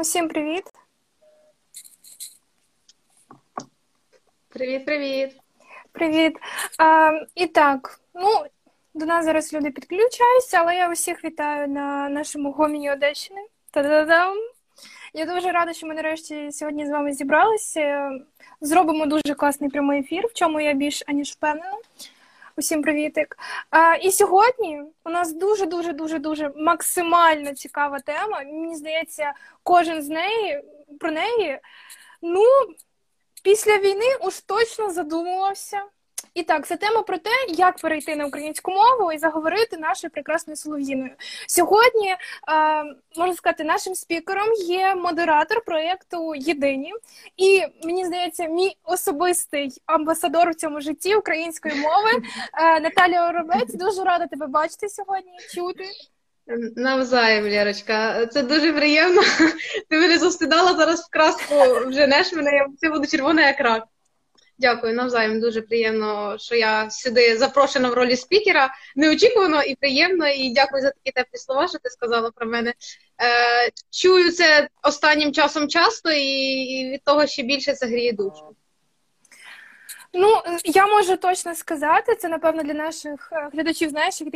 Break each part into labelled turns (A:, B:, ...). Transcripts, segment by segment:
A: Усім привіт.
B: Привіт, привіт.
A: Привіт. А, І так, ну, до нас зараз люди підключаються, але я усіх вітаю на нашому гоміні Одещини. Та-да-дам! Я дуже рада, що ми нарешті сьогодні з вами зібралися. Зробимо дуже класний прямий ефір, в чому я більш аніж впевнена. Усім привітик. А, І сьогодні у нас дуже дуже дуже дуже максимально цікава тема. Мені здається, кожен з неї про неї. Ну, після війни уж точно задумувався. І так, це тема про те, як перейти на українську мову і заговорити нашою прекрасною солов'їною. Сьогодні, е, можна сказати, нашим спікером є модератор проєкту Єдині, і мені здається, мій особистий амбасадор в цьому житті української мови е, Наталія Оробець. Дуже рада тебе бачити сьогодні. Чути.
B: Навзаєм, Лєрочка. Це дуже приємно. Ти мене застидала зараз в краску, вже неш мене, я буду червона як рак. Дякую, навзаєм. Дуже приємно, що я сюди запрошена в ролі спікера. Неочікувано і приємно. І дякую за такі теплі слова, що ти сказала про мене. Е, Чую це останнім часом часто, і від того ще більше це гріє душу.
A: Ну, я можу точно сказати, це напевно для наших е, глядачів, знаєш, як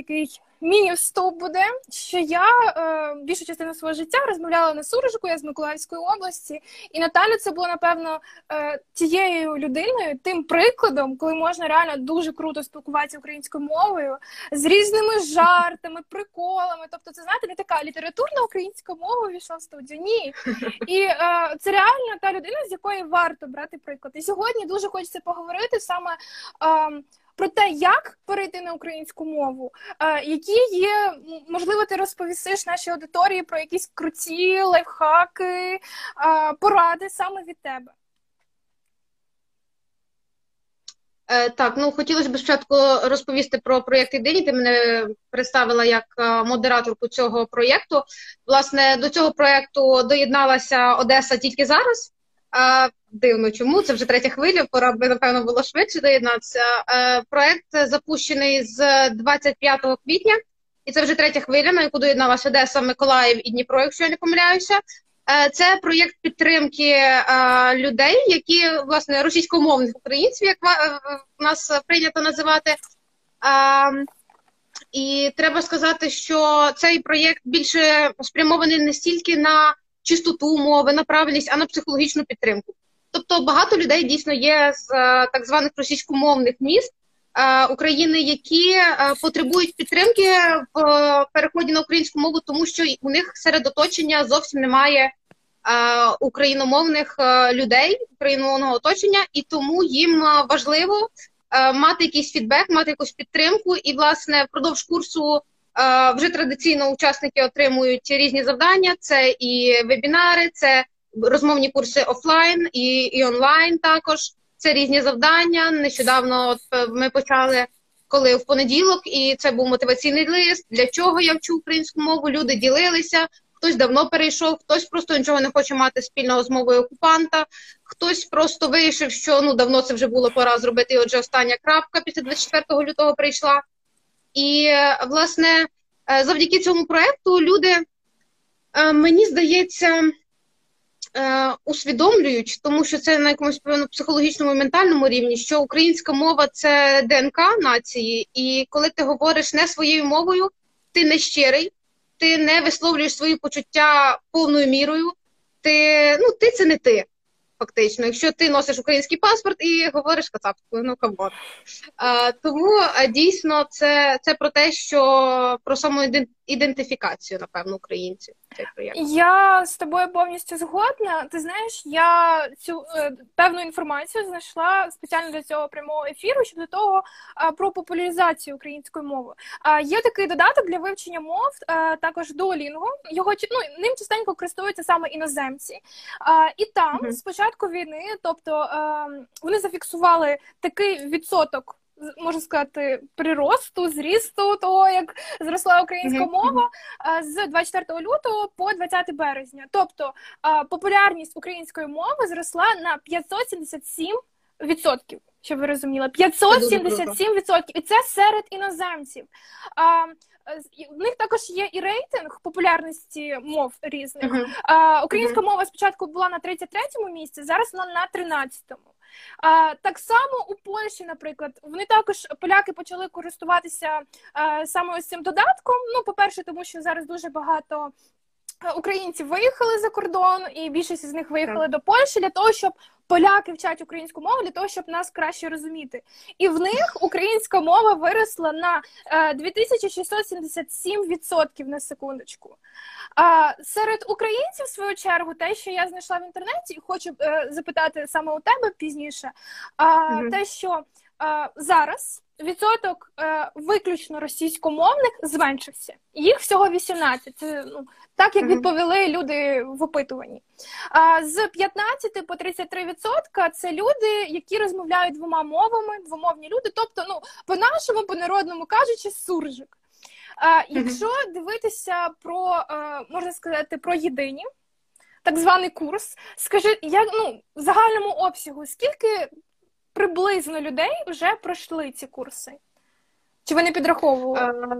A: такий міні-вступ буде, що я е, більшу частину свого життя розмовляла на суржику, я з Миколаївської області, і Наталя це було, напевно, е, тією людиною, тим прикладом, коли можна реально дуже круто спілкуватися українською мовою з різними жартами, приколами. Тобто, це знаєте, не така літературна українська мова війшла в студію. Ні. І е, це реально та людина, з якої варто брати приклад. І сьогодні дуже хочеться поговорити саме. Е, про те, як перейти на українську мову, які є, можливо, ти розповісиш нашій аудиторії про якісь круті лайфхаки, поради саме від тебе.
B: Е, так, ну хотілося б спочатку розповісти про проєкт «Єдині». Ти мене представила як е, модераторку цього проєкту. Власне, до цього проєкту доєдналася Одеса тільки зараз. Дивно, чому це вже третя хвиля. Пора би напевно було швидше доєднатися. Е, проект запущений з 25 квітня, і це вже третя хвиля, на яку доєдналася Одеса, Миколаїв і Дніпро, якщо я не помиляюся. Е, це проєкт підтримки е, людей, які власне російськомовних українців, як нас прийнято називати. І треба сказати, що цей проєкт більше спрямований не стільки на чистоту мови, на правильність, а на психологічну підтримку. Тобто багато людей дійсно є з е, так званих російськомовних міст е, України, які е, потребують підтримки в переході на українську мову, тому що у них серед оточення зовсім немає україномовних людей, україномовного оточення, і тому їм важливо мати якийсь фідбек, мати якусь підтримку, і власне впродовж курсу. Вже традиційно учасники отримують різні завдання: це і вебінари, це розмовні курси офлайн і і онлайн. Також це різні завдання. Нещодавно от е, ми почали коли в понеділок, і це був мотиваційний лист. Для чого я вчу українську мову? Люди ділилися. Хтось давно перейшов, хтось просто нічого не хоче мати спільного з мовою окупанта, хтось просто вирішив, що ну давно це вже було пора зробити. і Отже, остання крапка після 24 лютого прийшла. І власне е, завдяки цьому проекту люди е, мені здається е, усвідомлюють, тому що це на якомусь певно психологічному і ментальному рівні, що українська мова це ДНК нації, і коли ти говориш не своєю мовою, ти не щирий, ти не висловлюєш свої почуття повною мірою. Ти ну ти це не ти фактично, якщо ти носиш український паспорт і говориш кацапською, ну come on. Тому дійсно це це про те, що про самоідентифікацію, напевно, українців.
A: Я з тобою повністю згодна. Ти знаєш, я цю е, певну інформацію знайшла спеціально для цього прямого ефіру щодо того про популяризацію української мови. Є такий додаток для вивчення мов, е, також Duolingo. Його ну, ним частенько користуються саме іноземці. І там mm-hmm. початку війни, тобто е, вони зафіксували такий відсоток. Можна сказати, приросту, зрісту того, як зросла українська мова з 24 лютого по 20 березня. Тобто популярність української мови зросла на 577%. Щоб ви розуміли, 577%. І це серед іноземців. А, у них також є і рейтинг популярності мов різних.
B: Мгм.
A: А, Українська мова спочатку була на 33-му місці, зараз вона на 13-му. А, Так само у Польщі, наприклад, вони також поляки почали користуватися а, саме ось цим додатком. Ну, по-перше, тому що зараз дуже багато. Е, Українців виїхали за кордон, і більшість з них виїхали до Польщі для того, щоб поляки вчать українську мову для того, щоб нас краще розуміти. І в них українська мова виросла на е, 2677% на секундочку. А серед українців, в свою чергу, те, що я знайшла в інтернеті, і хочу е, запитати саме у тебе пізніше, а, те, що е, зараз відсоток е, виключно російськомовних зменшився. Їх всього 18. Це ну так як відповіли люди в опитуванні. З 15 по 33 відсотка це люди, які розмовляють двома мовами, двомовні люди. Тобто, ну по-нашому, по-народному кажучи, суржик. Якщо дивитися про е, можна сказати про єдині, так званий курс, скажи, як ну в загальному обсягу, скільки приблизно людей вже пройшли ці курси? Чи вони підраховували?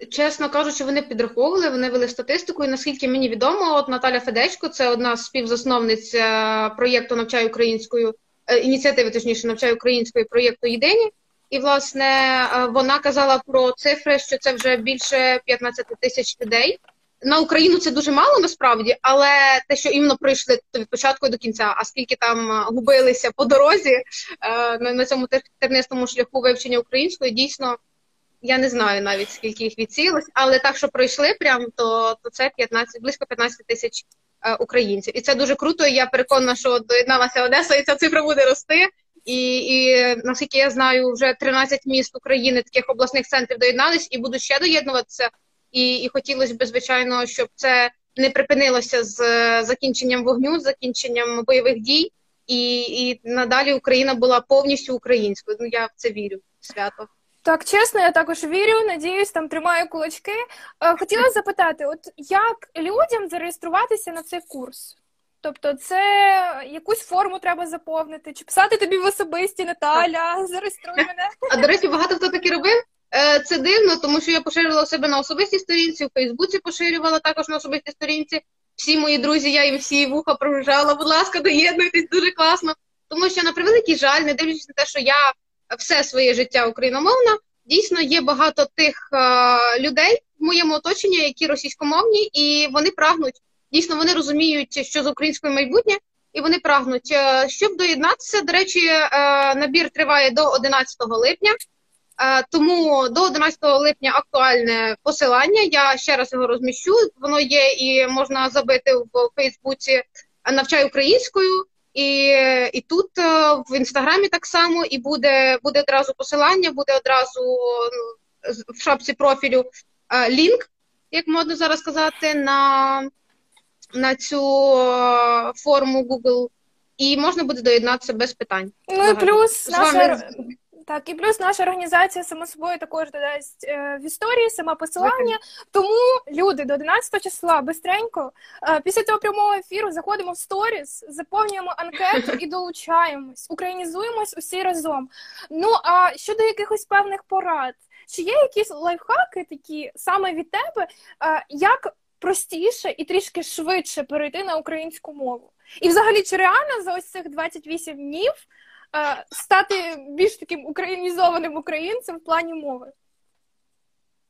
B: Е, Чесно кажучи, вони підраховували, вони вели статистику, і наскільки мені відомо, от Наталя Федечко, це одна з співзасновниць е, проєкту «Навчай українською, е, ініціативи, точніше, «Навчай українською» проєкту Єдині. І, власне, вона казала про цифри, що це вже більше 15 тисяч людей. На Україну це дуже мало насправді, але те, що іменно пройшли то від початку до кінця, а скільки там е, губилися по дорозі е, на, цьому тернистому шляху вивчення української, дійсно я не знаю навіть скільки їх відсіялось, але так, що пройшли прям, то, то це 15, близько 15 тисяч е, українців. І це дуже круто. Я переконана, що доєдналася Одеса, і ця цифра буде рости. І, і наскільки я знаю, вже 13 міст України, таких обласних центрів доєднались і будуть ще доєднуватися. І, і хотілося б, звичайно, щоб це не припинилося з закінченням вогню, з закінченням бойових дій, і, і надалі Україна була повністю українською. Ну я в це вірю. Свято.
A: Так, чесно, я також вірю, надіюсь, там тримаю кулачки. Е, Хотіла запитати, от як людям зареєструватися на цей курс? Тобто, це якусь форму треба заповнити, чи писати тобі в особисті Наталя, зареєструй мене.
B: А до речі, багато хто так і робив. Е, Це дивно, тому що я поширювала себе на особистій сторінці, у Фейсбуці поширювала також на особистій сторінці. Всі мої друзі, я їм всі вуха прожужжала, будь ласка, доєднуйтесь, дуже класно. Тому що, на превеликий жаль, не дивлячись на те, що я все своє життя україномовна, дійсно є багато тих е, людей в моєму оточенні, які російськомовні, і вони прагнуть. Дійсно, вони розуміють, що з українською майбутнє, і вони прагнуть. Е, Щоб доєднатися, до речі, е, набір триває до 11 липня. Е, Тому до 11 липня актуальне посилання. Я ще раз його розміщу. Воно є і можна забити в Фейсбуці навчай українською, і і тут е, в інстаграмі так само, і буде буде одразу посилання, буде одразу ну, в шапці профілю е, лінк, як можна зараз сказати, на, на цю форму Google, і можна буде доєднатися без питань.
A: Ну і плюс наша так, і плюс наша організація само собою також додасть е, в історії саме посилання. Тому люди до 11 числа бистренько е, після цього прямого ефіру заходимо в сторіс, заповнюємо анкету і долучаємось, українізуємось усі разом. Ну а щодо якихось певних порад, чи є якісь лайфхаки такі саме від тебе, е, як простіше і трішки швидше перейти на українську мову? І взагалі, чи реально за ось цих 28 днів стати більш таким українізованим українцем в плані мови?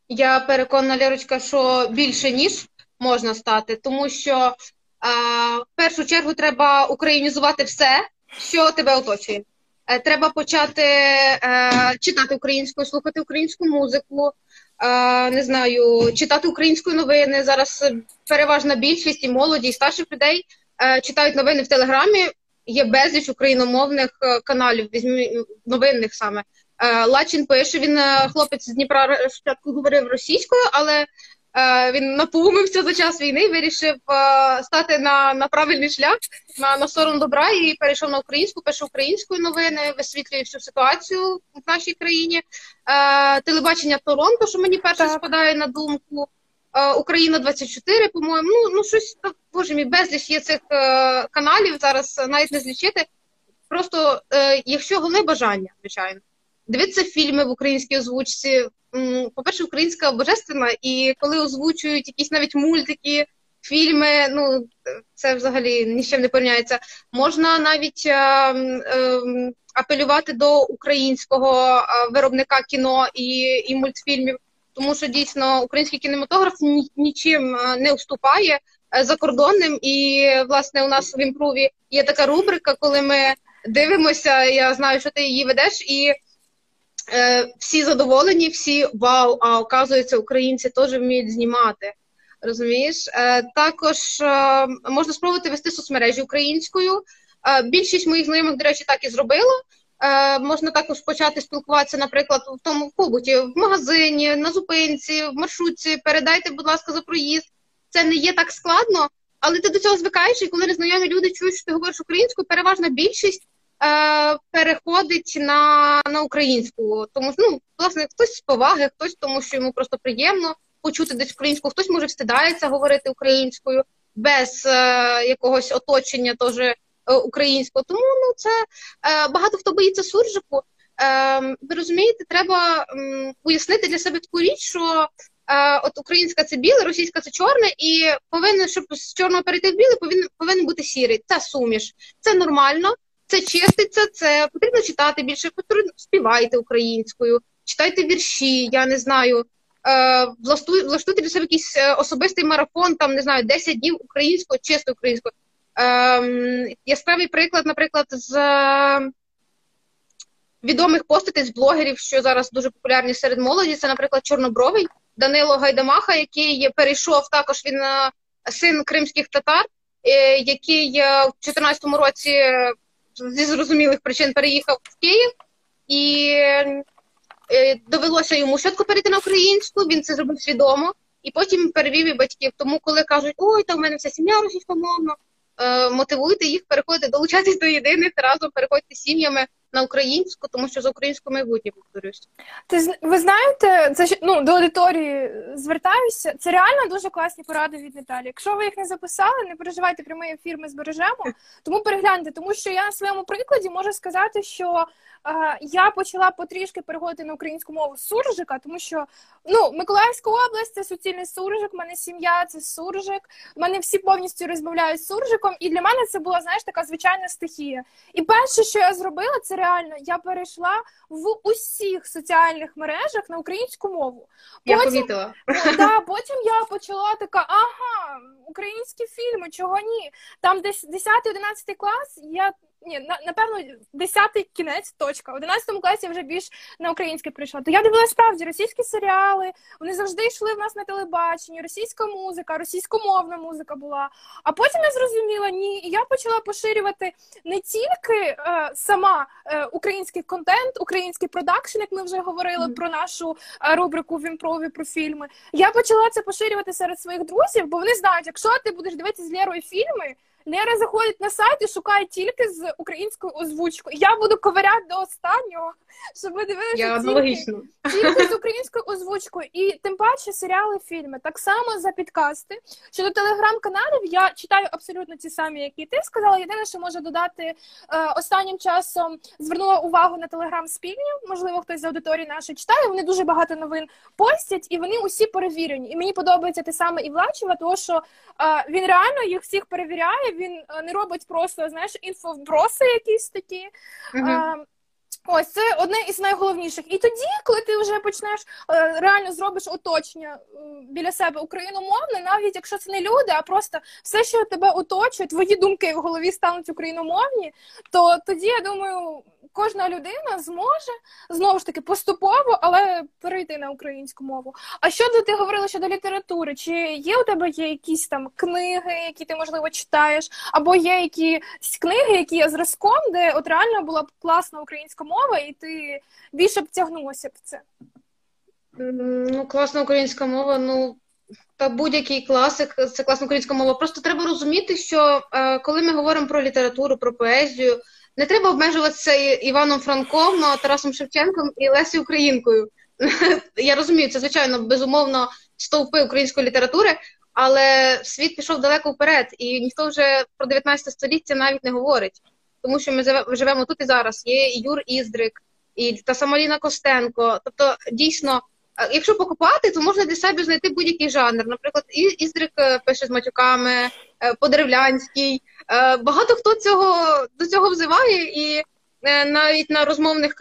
B: Я переконана, Лерочка, що більше ніж можна стати, тому що е, в першу чергу треба українізувати все, що тебе оточує. Е, треба почати е, читати українською, слухати українську музику, е, не знаю, читати українською новини. Зараз переважна більшість і молоді, і старших людей е, читають новини в Телеграмі. Є безліч україномовних е, каналів, візьмі новинних саме. Е, Лачин пише, він е, хлопець з Дніпра спочатку говорив російською, але він напоумився за час війни, вирішив стати на, на правильний шлях, на, на сторону добра і перейшов на українську, пише українською новини, висвітлює всю ситуацію в нашій країні. Телебачення Торонто, що мені перше
A: Так.
B: спадає на думку. Е, Україна 24, по-моєму. Ну, ну щось боже мій, безліч є цих е, каналів зараз е, навіть не злічити. Просто якщо головне бажання, звичайно. Дивитися фільми в українській озвучці. по-перше, українська божественна, і коли озвучують якісь навіть мультики, фільми, ну це взагалі ні з чим не порівняється. Можна навіть апелювати до українського виробника кіно і, і мультфільмів, тому що дійсно український кінематограф нічим е, не уступає е, закордонним. І власне у нас в імпрові є така рубрика, коли ми дивимося. Я знаю, що ти її ведеш, і е, всі задоволені, всі вау, а оказується, українці теж вміють знімати. Розумієш, е, також е, можна спробувати вести соцмережі українською. Е, більшість моїх знайомих, до речі, так і зробила. Можна також почати спілкуватися, наприклад, в тому побуті, в магазині, на зупинці, в маршрутці. Передайте, будь ласка, за проїзд. Це не є так складно, але ти до цього звикаєш, і коли незнайомі люди чують, що ти говориш українською, переважна більшість е, переходить на на українську. Тому ну, власне, хтось з поваги, хтось тому, що йому просто приємно почути десь українську, хтось може встидається говорити українською без е, якогось оточення теж е, українського. Тому ну це е, багато хто боїться суржику. Е, ви розумієте, треба уяснити для себе таку річ, що е, от українська це біле, російська це чорне, і повинен, щоб з чорного перейти в біле, повинен повинен бути сірий. Це суміш, це нормально, це чиститься, це потрібно читати більше, потрібно співайте українською, читайте вірші. Я не знаю. Е, влаштуйте для себе якийсь е, особистий марафон, там не знаю, 10 днів українською, чисто українською. Ем, яскравий приклад, наприклад, з е, відомих постатей з блогерів, що зараз дуже популярні серед молоді. Це, наприклад, Чорнобровий Данило Гайдамаха, який перейшов також він син кримських татар, який в 2014 році зі зрозумілих причин переїхав в Київ і Е, довелося йому швидко перейти на українську, він це зробив свідомо, і потім перевів і батьків. Тому, коли кажуть, ой, там в мене вся сім'я російськомовна, е, мотивуйте їх переходити, долучайтесь до єдиних разом, переходьте сім'ями на українську, тому що за українську майбутнє повторюсь.
A: Ти ви знаєте, це ну до аудиторії звертаюся. Це реально дуже класні поради від Наталі. Якщо ви їх не записали, не переживайте прямий ефір, ми збережемо. Тому перегляньте, тому що я на своєму прикладі можу сказати, що я почала потрішки переходити на українську мову з суржика, тому що ну Миколаївська область це суцільний суржик. в мене сім'я це суржик. в мене всі повністю розмовляють суржиком, і для мене це була знаєш така звичайна стихія. І перше, що я зробила, це реально я перейшла в усіх соціальних мережах на українську мову.
B: Потім, я помітила.
A: Да, потім я почала така, ага, українські фільми, чого ні? Там десь 10-11 клас я ні, напевно, 10-й кінець, точка. В 11 класі вже більш на українське прийшла. То я дивилася справді російські серіали, вони завжди йшли в нас на телебаченні, російська музика, російськомовна музика була. А потім я зрозуміла, ні, і я почала поширювати не тільки е, сама е, український контент, український продакшн, як ми вже говорили mm-hmm. про нашу е, рубрику в імпрові про фільми. Я почала це поширювати серед своїх друзів, бо вони знають, якщо ти будеш дивитися з Лєрою фільми. Лера заходить на сайт і шукає тільки з українською озвучкою. Я буду ковиряти до останнього, щоб ви дивилися тільки, тільки з українською озвучкою. І тим паче серіали, фільми. Так само за підкасти. Щодо телеграм-каналів, я читаю абсолютно ті самі, які ти сказала. Єдине, що можу додати е, останнім часом, звернула увагу на телеграм спільні. Можливо, хтось з аудиторії нашої читає. Вони дуже багато новин постять, і вони усі перевірені. І мені подобається те саме і Влачева, тому що е, він реально їх всіх перевіряє він е, не робить просто знаєш інфовброси якісь такі. Uh-huh. Ось це одне із найголовніших. І тоді, коли ти вже почнеш е, реально зробиш оточення біля себе україномовне, навіть якщо це не люди, а просто все, що тебе оточує, твої думки в голові стануть україномовні, то тоді я думаю, кожна людина зможе знову ж таки поступово, але перейти на українську мову. А щодо ти говорила щодо літератури, чи є у тебе є якісь там книги, які ти можливо читаєш, або є якісь книги, які є зразком, де от реально була б класна українська мова, і ти більше б тягнулася б в це?
B: Ну, класна українська мова, ну. Та будь-який класик, це класна українська мова. Просто треба розуміти, що е, коли ми говоримо про літературу, про поезію, не треба обмежуватися Іваном Франком, Тарасом Шевченком і Лесі Українкою. Я розумію, це звичайно безумовно стовпи української літератури, але світ пішов далеко вперед, і ніхто вже про 19 століття навіть не говорить, тому що ми живемо тут і зараз. Є і Юр Іздрик, і та сама Ліна Костенко. Тобто, дійсно, якщо покупати, то можна для себе знайти будь-який жанр. Наприклад, Іздрик пише з матюками, Подеревлянський. Багато хто цього до цього взиває, і навіть на розмовних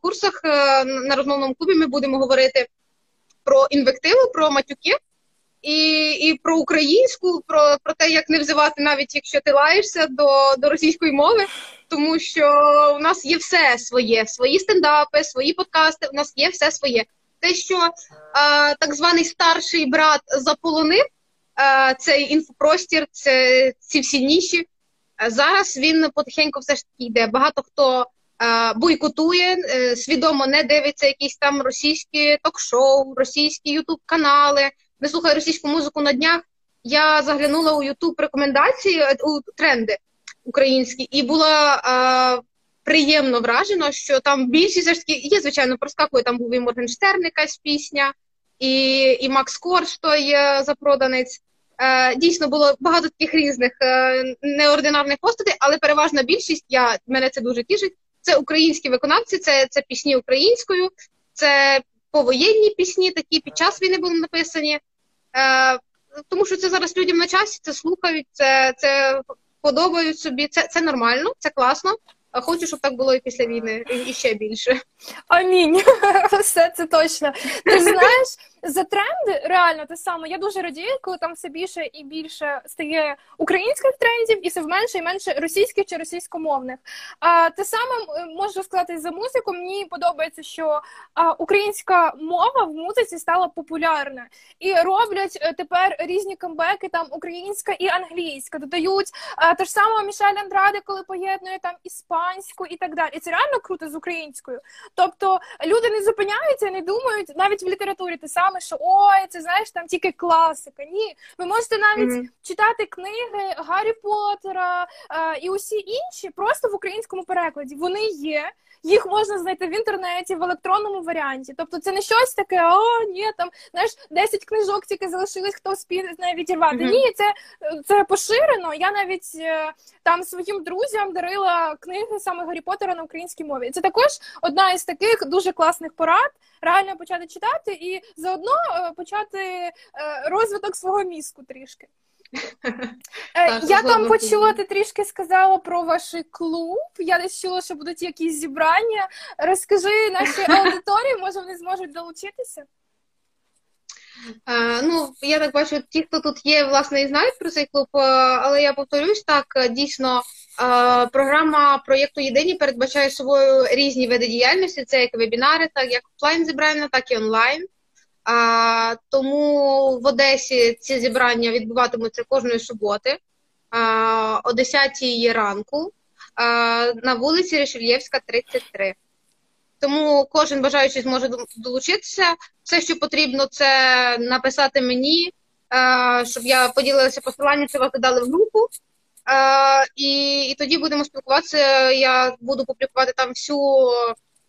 B: курсах на розмовному клубі ми будемо говорити про інвективу, про матюки і і про українську, про про те, як не взивати, навіть якщо ти лаєшся до до російської мови, тому що у нас є все своє, свої стендапи, свої подкасти. У нас є все своє. Те, що е, так званий старший брат заполонив е, цей інфопростір, це ці всі ніші. Зараз він потихеньку все ж таки йде. Багато хто е, бойкотує, е, свідомо не дивиться якісь там російські ток-шоу, російські ютуб-канали не слухаю російську музику на днях. Я заглянула у Ютуб рекомендації е, у тренди українські, і була е, приємно вражена, що там більшість ж таки є, звичайно, проскакує. Там був і Моргенштерн якась пісня, і і Макс Корж, той е, запроданець. Е, Дійсно було багато таких різних е, неординарних постатей, але переважна більшість я мене це дуже тішить. Це українські виконавці, це це пісні українською, це повоєнні пісні, такі під час війни були написані. Е, Тому що це зараз людям на часі, це слухають, це це подобають собі. Це це нормально, це класно. Хочу, щоб так було і після війни, і ще більше.
A: Амінь. Все це точно. Ти знаєш, за тренди реально те саме. Я дуже радію, коли там все більше і більше стає українських трендів, і все менше і менше російських чи російськомовних. А те саме можу сказати за музику. Мені подобається, що а, українська мова в музиці стала популярна і роблять е, тепер різні камбеки, там українська і англійська. Додають а, те ж саме Мішель Андраде, коли поєднує там іспанську і так далі. І це реально круто з українською. Тобто люди не зупиняються, не думають навіть в літературі те саме саме, що ой, це знаєш там тільки класика. Ні, ви можете навіть mm-hmm. читати книги Гаррі Поттера е, і усі інші просто в українському перекладі. Вони є. Їх можна знайти в інтернеті в електронному варіанті. Тобто це не щось таке, о, ні, там знаєш, 10 книжок тільки залишились, хто спів з нею відірвати. Mm-hmm. Ні, це це поширено. Я навіть е, там своїм друзям дарила книги саме Гаррі Поттера на українській мові. Це також одна із таких дуже класних порад. Реально почати читати і заодно е, почати е, розвиток свого мізку трішки. Е, я там почула, ти трішки сказала про ваш клуб. Я десь чула, що будуть якісь зібрання. Розкажи нашій аудиторії, може вони зможуть долучитися?
B: Е, ну, я так бачу, ті, хто тут є, власне, і знають про цей клуб, е, але я повторюсь так, дійсно, програма проєкту Єдині передбачає собою різні види діяльності. Це як вебінари, так як офлайн зібрання, так і онлайн. А, Тому в Одесі ці зібрання відбуватимуться кожної суботи а, о 10 ранку а, на вулиці Решельєвська, 33. Тому кожен бажаючий зможе долучитися. Все, що потрібно, це написати мені, щоб я поділилася посиланням, це вас додали в групу. І, і тоді будемо спілкуватися. Я буду публікувати там всю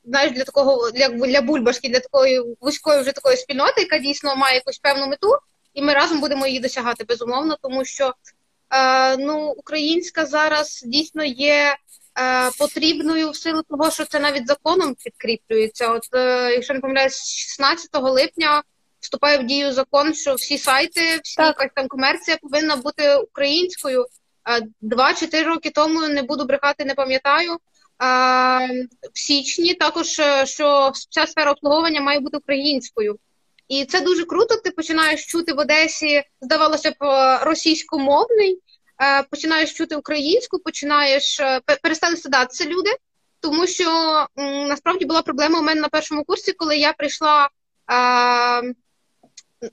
B: знаєш, для такого для для бульбашки, для такої вузької вже такої спільноти, яка дійсно має якусь певну мету, і ми разом будемо її досягати безумовно, тому що е, ну, українська зараз дійсно є е, потрібною в силу того, що це навіть законом підкріплюється. От е, якщо не помиляюсь, 16 липня. Вступає в дію закон, що всі сайти, всі якась там комерція повинна бути українською. Два чи три роки тому не буду брехати, не пам'ятаю в січні. Також е, що вся сфера обслуговування має бути українською. І це дуже круто. Ти починаєш чути в Одесі, здавалося б, російськомовний, е, починаєш чути українську, починаєш е, перестали стидатися люди, тому що насправді була проблема у мене на першому курсі, коли я прийшла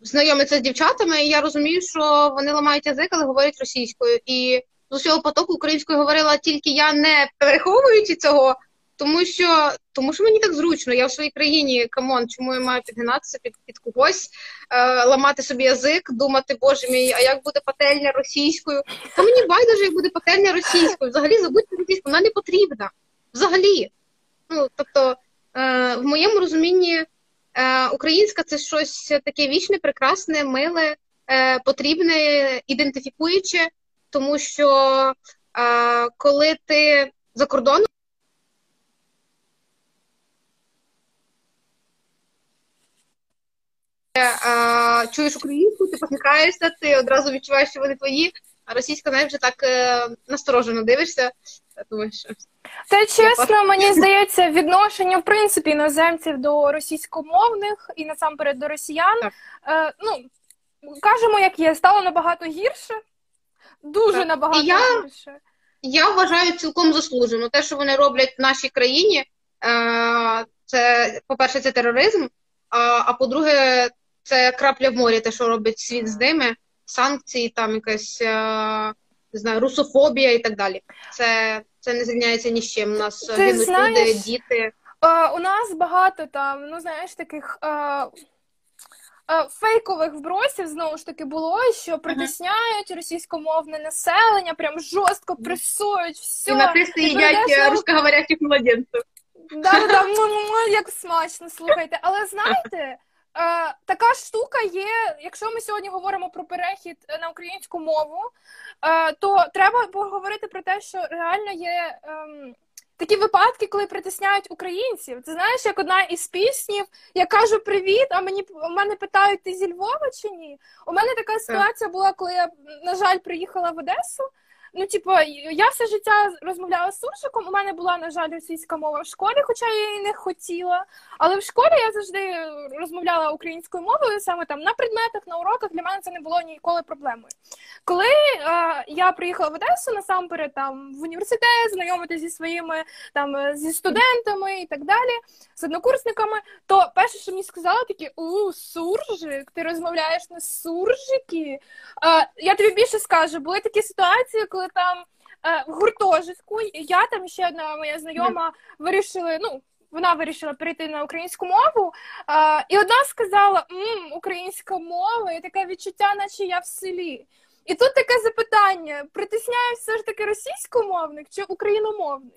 B: знайомитися з дівчатами, і я розумію, що вони ламають язик, але говорять російською. І з усього потоку українською говорила тільки я, не переховуючи цього, тому що тому що мені так зручно. Я в своїй країні come on, чому я маю підгинатися під під когось, е, ламати собі язик, думати, боже мій, а як буде пательня російською? Та мені байдуже, як буде пательня російською. Взагалі забудьте російську, вона не потрібна. Взагалі. Ну, тобто, е, в моєму розумінні, е, українська це щось таке вічне, прекрасне, миле, е, потрібне, ідентифікуюче тому що а, коли ти за кордоном. Чуєш українську, ти посміхаєшся, ти одразу відчуваєш, що вони твої, а російська навіть вже так е, насторожено дивишся. Думаєш,
A: Та чесно, мені здається, відношення в принципі іноземців до російськомовних і насамперед до росіян. Е, ну, кажемо, як є, стало набагато гірше. Дуже
B: Так.
A: набагато
B: І я-
A: гірше.
B: Я вважаю цілком заслужено. Те, що вони роблять в нашій країні, е, це, по-перше, це тероризм, а, а по-друге, це крапля в морі, те, що робить світ з ними, санкції, там якась е, не знаю, русофобія і так далі. Це, це не зрівняється ні з чим. У нас
A: Ти
B: гинуть
A: знаєш,
B: люди, діти.
A: Е, у нас багато там, ну знаєш, таких е, е, фейкових вбросів знову ж таки було, що притисняють російськомовне населення, прям жорстко пресують все.
B: І написти
A: і
B: їдять е, русскоговорящих младенців.
A: Да, да, да, як смачно, слухайте. Але знаєте, е, така штука є, якщо ми сьогодні говоримо про перехід на українську мову, е, то треба поговорити про те, що реально є. ем, Такі випадки, коли притисняють українців. Ти знаєш, як одна із піснів, я кажу привіт, а мені у мене питають, ти зі Львова чи ні? У мене така ситуація була, коли я, на жаль, приїхала в Одесу. Ну, типу, я все життя розмовляла з суржиком. У мене була, на жаль, російська мова в школі, хоча я її не хотіла. Але в школі я завжди розмовляла українською мовою, саме там на предметах, на уроках. Для мене це не було ніколи проблемою. Коли е, я приїхала в Одесу, насамперед там в університет, знайомитися зі своїми там зі студентами і так далі, з однокурсниками, то перше, що мені сказали, такі у суржик, ти розмовляєш на суржики. Е, я тобі більше скажу, були такі ситуації, там е, в гуртожитку я там ще одна моя знайома вирішили, ну. Вона вирішила перейти на українську мову, е, і одна сказала: М, українська мова, і таке відчуття, наче я в селі. І тут таке запитання: притисняють все ж таки російськомовних чи україномовних?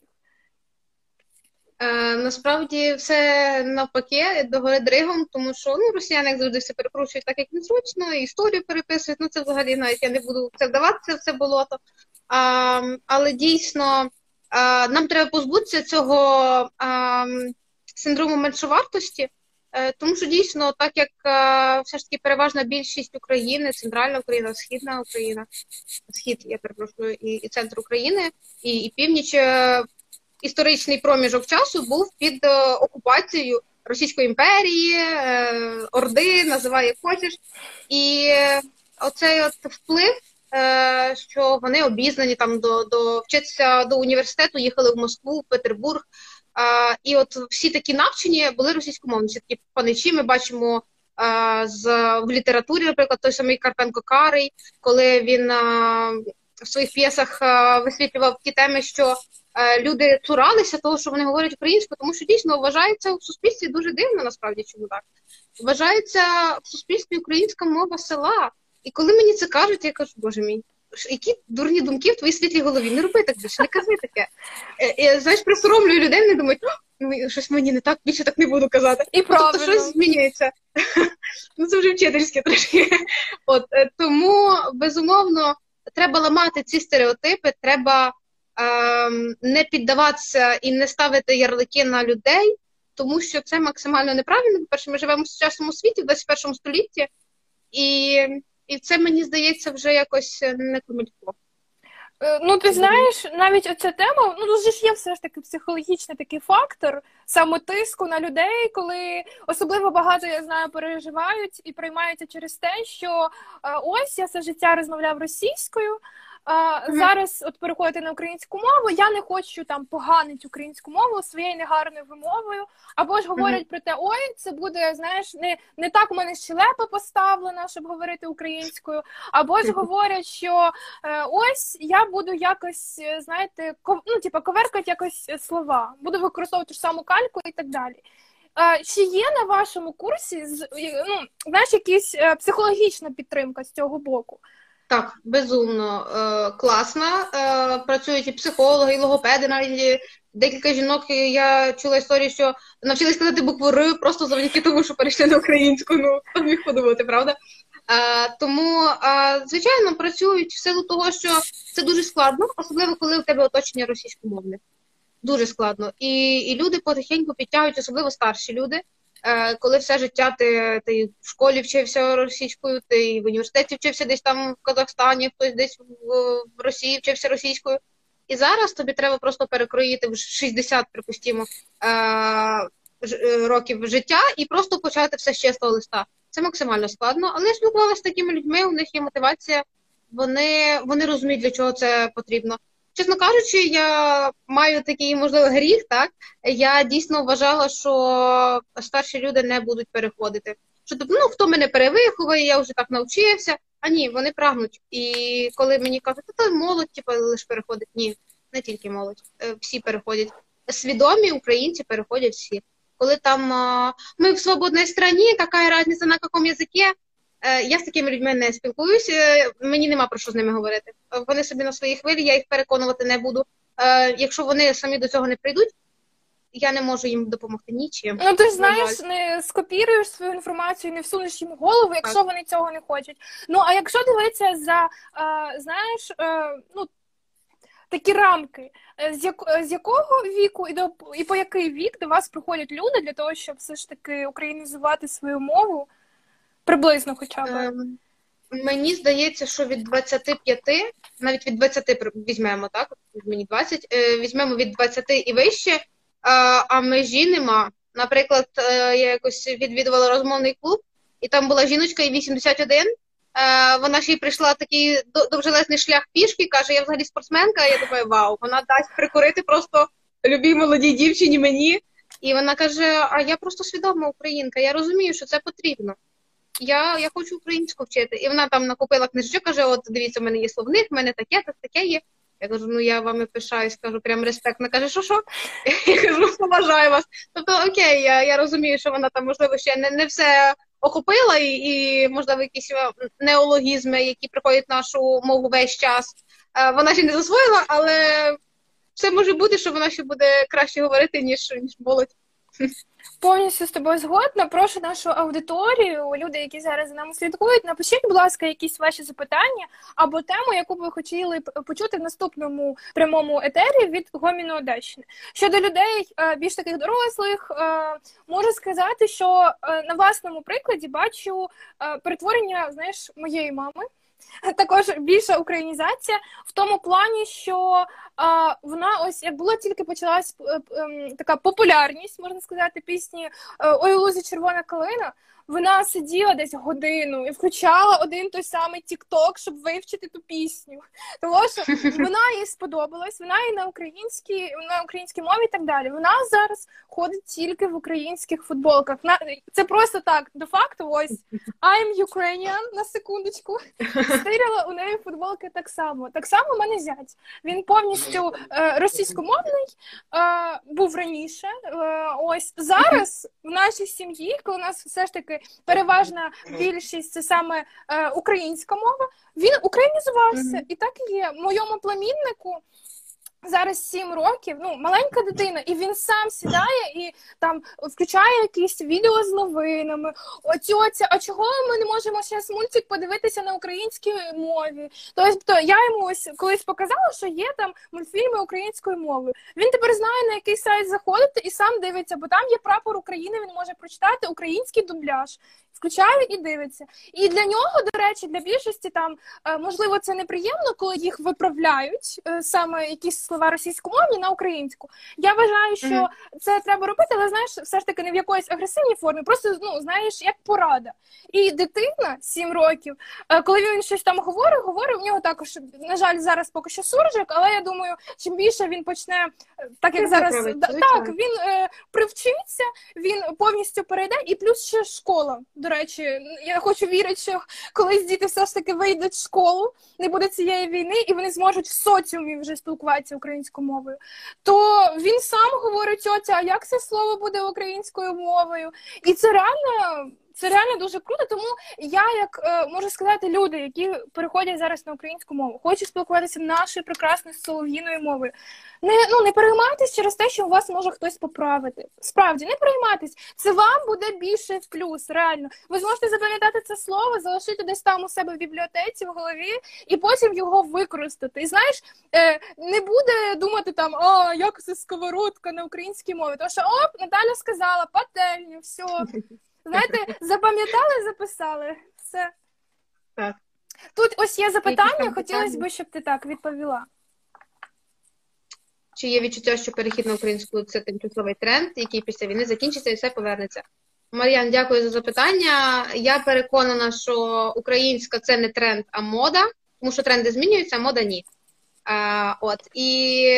B: Е, насправді все навпаки догори дригом, тому що ну, росіяни як завжди все перекручують так, як їм зручно, і історію переписують. Ну це взагалі навіть я не буду це вдаватися в це болото. Але дійсно нам треба позбутися цього синдрому меншовартості, е, тому що дійсно, так як а, все ж таки переважна більшість України, центральна Україна, східна Україна, схід, я перепрошую, і, і центр України, і, і північ. е, історичний проміжок часу був під е, окупацією Російської імперії, е, Орди, називай хочеш. І е, оцей от вплив, е, що вони обізнані там до, до вчитися до університету, їхали в Москву, в Петербург. Е, і от всі такі навчені були російськомовні. Всі такі паничі ми бачимо. е, З в літературі, наприклад, той самий Карпенко Карий, коли він е, в своїх п'єсах е, висвітлював ті теми, що е, люди цуралися того, що вони говорять українською, тому що дійсно вважається в суспільстві дуже дивно, насправді чому так. Вважається в суспільстві українська мова села. І коли мені це кажуть, я кажу, боже мій, які дурні думки в твоїй світлій голові. Не роби так більше, не кажи таке. Е, Я, знаєш, присоромлюю людей, вони думають, ну щось мені не так, більше так не буду казати.
A: І
B: Ну, Тобто щось змінюється. Ну, це вже вчительське трошки. От е, тому безумовно треба ламати ці стереотипи, треба ем, не піддаватися і не ставити ярлики на людей, тому що це максимально неправильно. По-перше, ми живемо в сучасному світі, в 21 столітті, і, і це мені здається вже якось не комільфо.
A: Е, Ну, ти знаєш, навіть оця тема, ну дуже ж є все ж таки психологічний такий фактор саме тиску на людей, коли особливо багато я знаю переживають і приймаються через те, що е, ось я все життя розмовляв російською. Зараз от переходити на українську мову. Я не хочу там поганити українську мову своєю негарною вимовою. Або ж говорять про те, ой, це буде, знаєш, не, не так у мене щелепа поставлена, щоб говорити українською. Або ж говорять, що е, ось я буду якось, е, знаєте, ков, ну, типу, коверкати якось е, слова, буду використовувати ж саму кальку і так далі. Чи є на вашому курсі ну, знаєш, якась психологічна підтримка з цього боку?
B: Так, безумно е, класно. Е, працюють і психологи, і логопеди, навіть декілька жінок. Я чула історію, що навчились сказати букву Р просто завдяки тому, що перейшли на українську. Ну хто міг подумати, правда? Е, тому, е, звичайно, працюють в силу того, що це дуже складно, особливо коли у тебе оточення російськомовне. Дуже складно. І, і люди потихеньку підтягують, особливо старші люди. Е, коли все життя ти, ти в школі вчився російською, ти в університеті вчився десь там в Казахстані, хтось десь в, Росії вчився російською. І зараз тобі треба просто перекроїти в 60, припустимо, років життя і просто почати все з чистого листа. Це максимально складно, але я спілкувалася з такими людьми, у них є мотивація, вони вони розуміють, для чого це потрібно. Чесно кажучи, я маю такий, можливо, гріх, так? Я дійсно вважала, що старші люди не будуть переходити. Що тобто, ну, хто мене перевиховує, я вже так навчився. А ні, вони прагнуть. І коли мені кажуть, то молодь, типу, лише переходить. Ні, не тільки молодь, е, всі переходять. Свідомі українці переходять всі коли там ми в свободній країні, яка різниця на якому язикі, я з такими людьми не спілкуюся, е, мені нема про що з ними говорити. Вони собі на своїй хвилі, я їх переконувати не буду. Е, якщо вони самі до цього не прийдуть, я не можу їм допомогти нічим.
A: Ну ти ж знаєш, не скопіруєш свою інформацію, не всунеш їм в голову, якщо так. вони цього не хочуть. Ну а якщо дивитися за знаєш, ну такі рамки, е, з як е, з якого віку і до і по який вік до вас приходять люди для того, щоб все ж таки українізувати свою мову приблизно, хоча б. Ем,
B: мені здається, що від 25, навіть від 20 візьмемо, так? Мені 20, е, візьмемо від 20 і вище, а межі нема. Наприклад, я якось відвідувала розмовний клуб, і там була жіночка і 81, Е, вона ще й прийшла такий довжелезний шлях пішки, каже, я взагалі спортсменка. Я думаю, вау, вона дасть прикурити просто любій молодій дівчині мені. І вона каже: А я просто свідома українка, я розумію, що це потрібно. Я я хочу українську вчити. І вона там накупила книжечок, каже: От дивіться, в мене є словник, в мене таке, так таке є. Я кажу, ну я вами пишаюсь, кажу, прям респект. Вона каже, що що? Я кажу, поважаю вас. Тобто, окей, я я розумію, що вона там, можливо, ще не не все охопила, і, і можливо, якісь е, неологізми, які приходять в нашу мову весь час. Е, вона ще не засвоїла, але все може бути, що вона ще буде краще говорити, ніж ніж молодь.
A: Повністю з тобою згодна. Прошу нашу аудиторію, люди, які зараз за нами слідкують, напишіть, будь ласка, якісь ваші запитання або тему, яку ви хотіли почути в наступному прямому етері від Гоміну Одещини. Щодо людей е, більш таких дорослих, е, можу сказати, що е, на власному прикладі бачу перетворення знаєш, моєї мами. Також більша українізація в тому плані, що а, вона ось як була тільки почалась е, ем, така популярність, можна сказати, пісні е, Ой, лузі червона калина вона сиділа десь годину і включала один той самий Тікток, щоб вивчити ту пісню. Тому що вона їй сподобалась, вона і на українській на українській мові і так далі. Вона зараз ходить тільки в українських футболках. Це просто так, до факту, ось I'm Ukrainian, на секундочку. Стиряла у неї футболки так само. Так само в мене зять. Він повністю е, російськомовний е, був раніше. Е, ось зараз в нашій сім'ї, коли у нас все ж таки переважна більшість це саме е, українська мова. Він українізувався, mm-hmm. і так і є. Моєму племіннику Зараз сім років, ну маленька дитина, і він сам сідає і там включає якісь відео з новинами. Оцю, а чого ми не можемо зараз мультик подивитися на українській мові? Тобто я йому ось колись показала, що є там мультфільми українською мовою. Він тепер знає на який сайт заходити і сам дивиться, бо там є прапор України. Він може прочитати український дубляж включає і дивиться. І для нього, до речі, для більшості там е, можливо це неприємно, коли їх виправляють е, саме якісь слова російськомовні на українську. Я вважаю, що mm-hmm. це треба робити, але знаєш, все ж таки не в якоїсь агресивній формі, просто ну знаєш, як порада. І дитина 7 років, е, коли він щось там говорить, говорить, у нього також на жаль зараз поки що суржик, але я думаю, чим більше він почне, так як зараз да, так він е, привчиться, він повністю перейде, і плюс ще школа. До речі, я хочу вірити, що колись діти все ж таки вийдуть в школу, не буде цієї війни, і вони зможуть в соціумі вже спілкуватися українською мовою. То він сам говорить тьотя, а як це слово буде українською мовою? І це реально Це реально дуже круто. Тому я, як е, можу сказати, люди, які переходять зараз на українську мову, хочуть спілкуватися нашою прекрасною солов'їною мовою. Не ну не переймайтесь через те, що у вас може хтось поправити. Справді не переймайтесь. Це вам буде більше в плюс. Реально, ви зможете запам'ятати це слово, залишити десь там у себе в бібліотеці в голові, і потім його використати. І знаєш, е, не буде думати там, а як це сковородка на українській мові. Тому що оп, Наталя сказала пательню, все. Знаєте, запам'ятали, записали все.
B: Так.
A: Тут ось є запитання, хотілося б, щоб ти так відповіла.
B: Чи є відчуття, що перехід на українську це тимчасовий тренд, який після війни закінчиться і все повернеться? Мар'ян, дякую за запитання. Я переконана, що українська це не тренд, а мода, тому що тренди змінюються, а мода ні. А, от і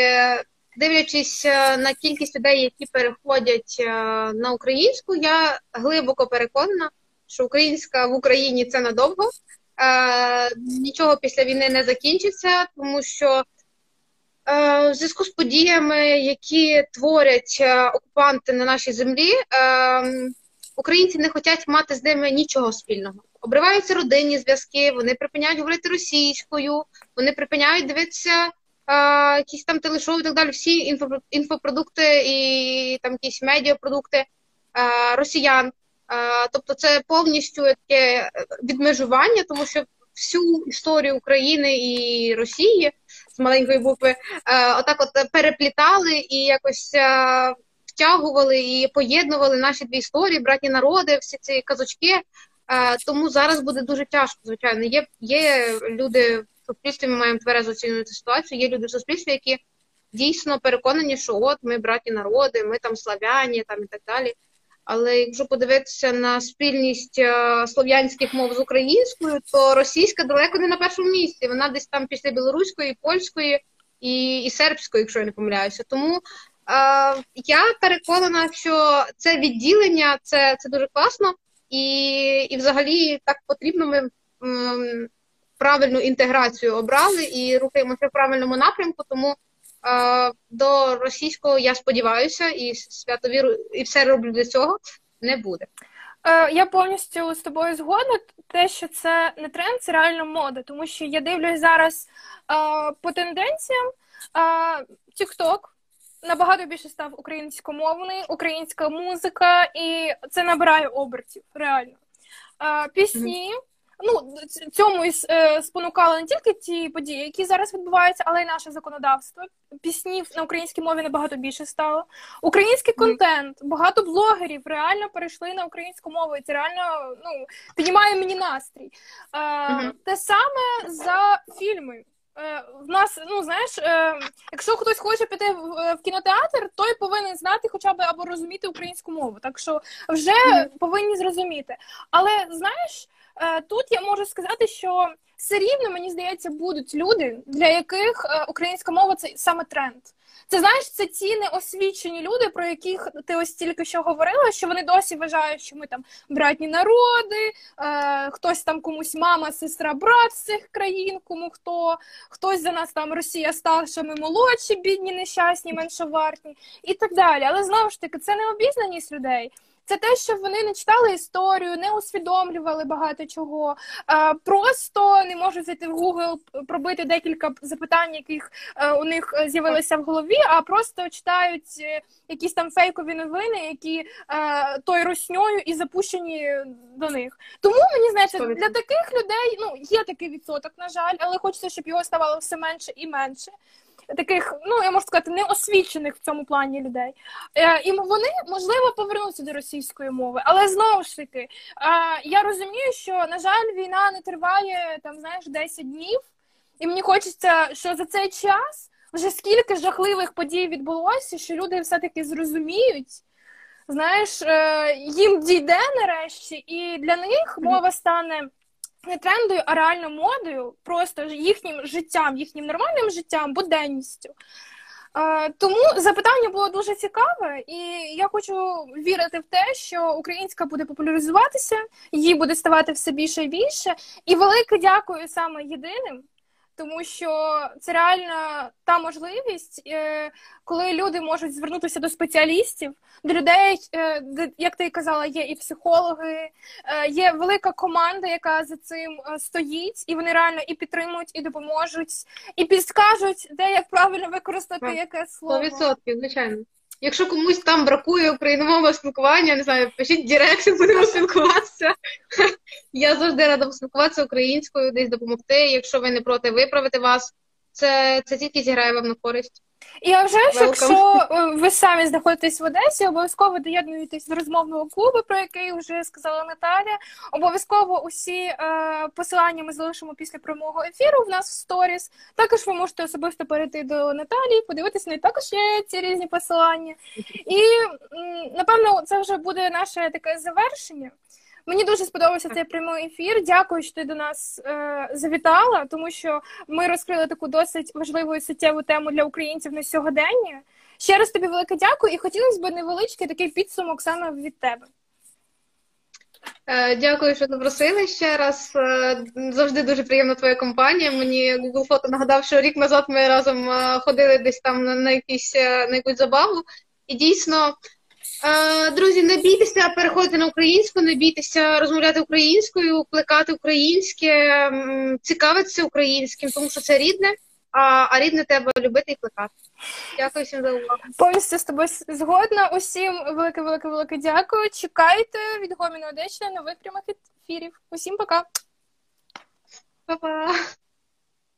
B: дивлячись е, на кількість людей, які переходять е, на українську, я глибоко переконана, що українська в Україні це надовго. Е, нічого після війни не закінчиться, тому що В зв'язку з подіями, які творять окупанти на нашій землі, українці не хочуть мати з ними нічого спільного. Обриваються родинні зв'язки, вони припиняють говорити російською, вони припиняють дивитися якісь там телешоу і так далі. Всі інфопродукти і там якісь медіапродукти е, росіян. Е, Тобто, це повністю таке відмежування, тому що всю історію України і Росії з маленької букви, е, отак от переплітали і якось е, втягували і поєднували наші дві історії, братні народи, всі ці казочки. Е, Тому зараз буде дуже тяжко, звичайно. Є, є люди суспільстві, ми маємо тверезо оцінювати ситуацію. Є люди в суспільстві, які дійсно переконані, що от ми братні народи, ми там славяні, там і так далі. Але якщо подивитися на спільність е, слов'янських мов з українською, то російська далеко не на першому місці. Вона десь там після білоруської, польської і, і сербської, якщо я не помиляюся. Тому е, я переконана, що це відділення це, це дуже класно, і, і взагалі так потрібно. Ми правильну інтеграцію обрали і рухаємося в правильному напрямку. Тому е, до російського я сподіваюся, і свято віру, і все роблю для цього. Не буде.
A: Е, я повністю з тобою згодна. Те, що це не тренд, це реально мода. Тому що я дивлюсь зараз е, по тенденціям. Е, TikTok набагато більше став українськомовний, українська музика, і це набирає обертів, реально. Е, пісні. Ну, цьому і е, не тільки ті події, які зараз відбуваються, але й наше законодавство. Піснів на українській мові набагато більше стало. Український контент, багато блогерів реально перейшли на українську мову, і це реально ну, піднімає мені настрій. Е, Те саме за фільми. Е, В нас, ну знаєш, е, якщо хтось хоче піти в, кінотеатр, той повинен знати хоча б або розуміти українську мову. Так що вже повинні зрозуміти. Але знаєш, тут я можу сказати, що все рівно мені здається, будуть люди, для яких е, українська мова це саме тренд. Це знаєш, це ці неосвічені люди, про яких ти ось тільки що говорила, що вони досі вважають, що ми там братні народи, е, хтось там комусь мама, сестра, брат з цих країн, кому хто, хтось за нас там Росія старша, ми молодші, бідні, нещасні, меншовартні і так далі. Але знову ж таки, це не обізнаність людей. Це те, що вони не читали історію, не усвідомлювали багато чого, просто не можуть зайти в Google, пробити декілька запитань, яких е, у них е, з'явилися в голові, а просто читають е, якісь там фейкові новини, які тою русньою і запущені до них. Тому мені здається, для таких людей ну є такий відсоток, на жаль, але хочеться, щоб його ставало все менше і менше. Таких, ну я можу сказати, неосвічених в цьому плані людей. Е, і вони можливо повернуться до російської мови, але знову ж таки, я розумію, що на жаль, війна не триває там, знаєш, 10 днів, і мені хочеться, що за цей час вже скільки жахливих подій відбулося, що люди все-таки зрозуміють. Знаєш, е, їм дійде нарешті, і для них мова стане не трендою, а реально модою, просто їхнім життям, їхнім нормальним життям, буденністю. Е, Тому запитання було дуже цікаве, і я хочу вірити в те, що українська буде популяризуватися, її буде ставати все більше і більше. І велике дякую саме єдиним тому що це реально та можливість, е, коли люди можуть звернутися до спеціалістів, до людей, е, як ти казала, є і психологи, е, є велика команда, яка за цим стоїть, і вони реально і підтримують, і допоможуть, і підскажуть, де як правильно використати яке слово.
B: 100%, звичайно. Якщо комусь там бракує україномовного спілкування, не знаю, пишіть директ, будемо спілкуватися. Я завжди рада поспілкуватися українською, десь допомогти. Якщо ви не проти виправити вас, це це тільки зіграє вам на користь.
A: І а вже ж, якщо е, ви самі знаходитесь в Одесі, обов'язково доєднуєтесь до розмовного клубу, про який вже сказала Наталя. Обов'язково усі е, посилання ми залишимо після прямого ефіру. В нас в сторіс. Також ви можете особисто перейти до Наталі, подивитися на також є ці різні посилання. І напевно, це вже буде наше таке завершення. Мені дуже сподобався цей прямий ефір. Дякую, що ти до нас е, завітала, тому що ми розкрили таку досить важливу і суттєву тему для українців на сьогодення. Ще раз тобі велике дякую, і хотілося б невеличкий такий підсумок саме від тебе.
B: Е, дякую, що запросили ще раз. Е, завжди дуже приємна твоя компанія. Мені Google Фото нагадав, що рік назад ми разом е, ходили десь там на якісь на якусь забаву. І дійсно друзі, не бійтеся переходити на українську, не бійтеся розмовляти українською, плекати українське, цікавитися українським, тому що це рідне, а а рідне тебе любити і плекати. Дякую всім за увагу.
A: Повністю з тобою згодна. Усім велике, велике, велике дякую. Чекайте від Гоміна Одещини нових прямих ефірів. Усім пока.
B: Па-па.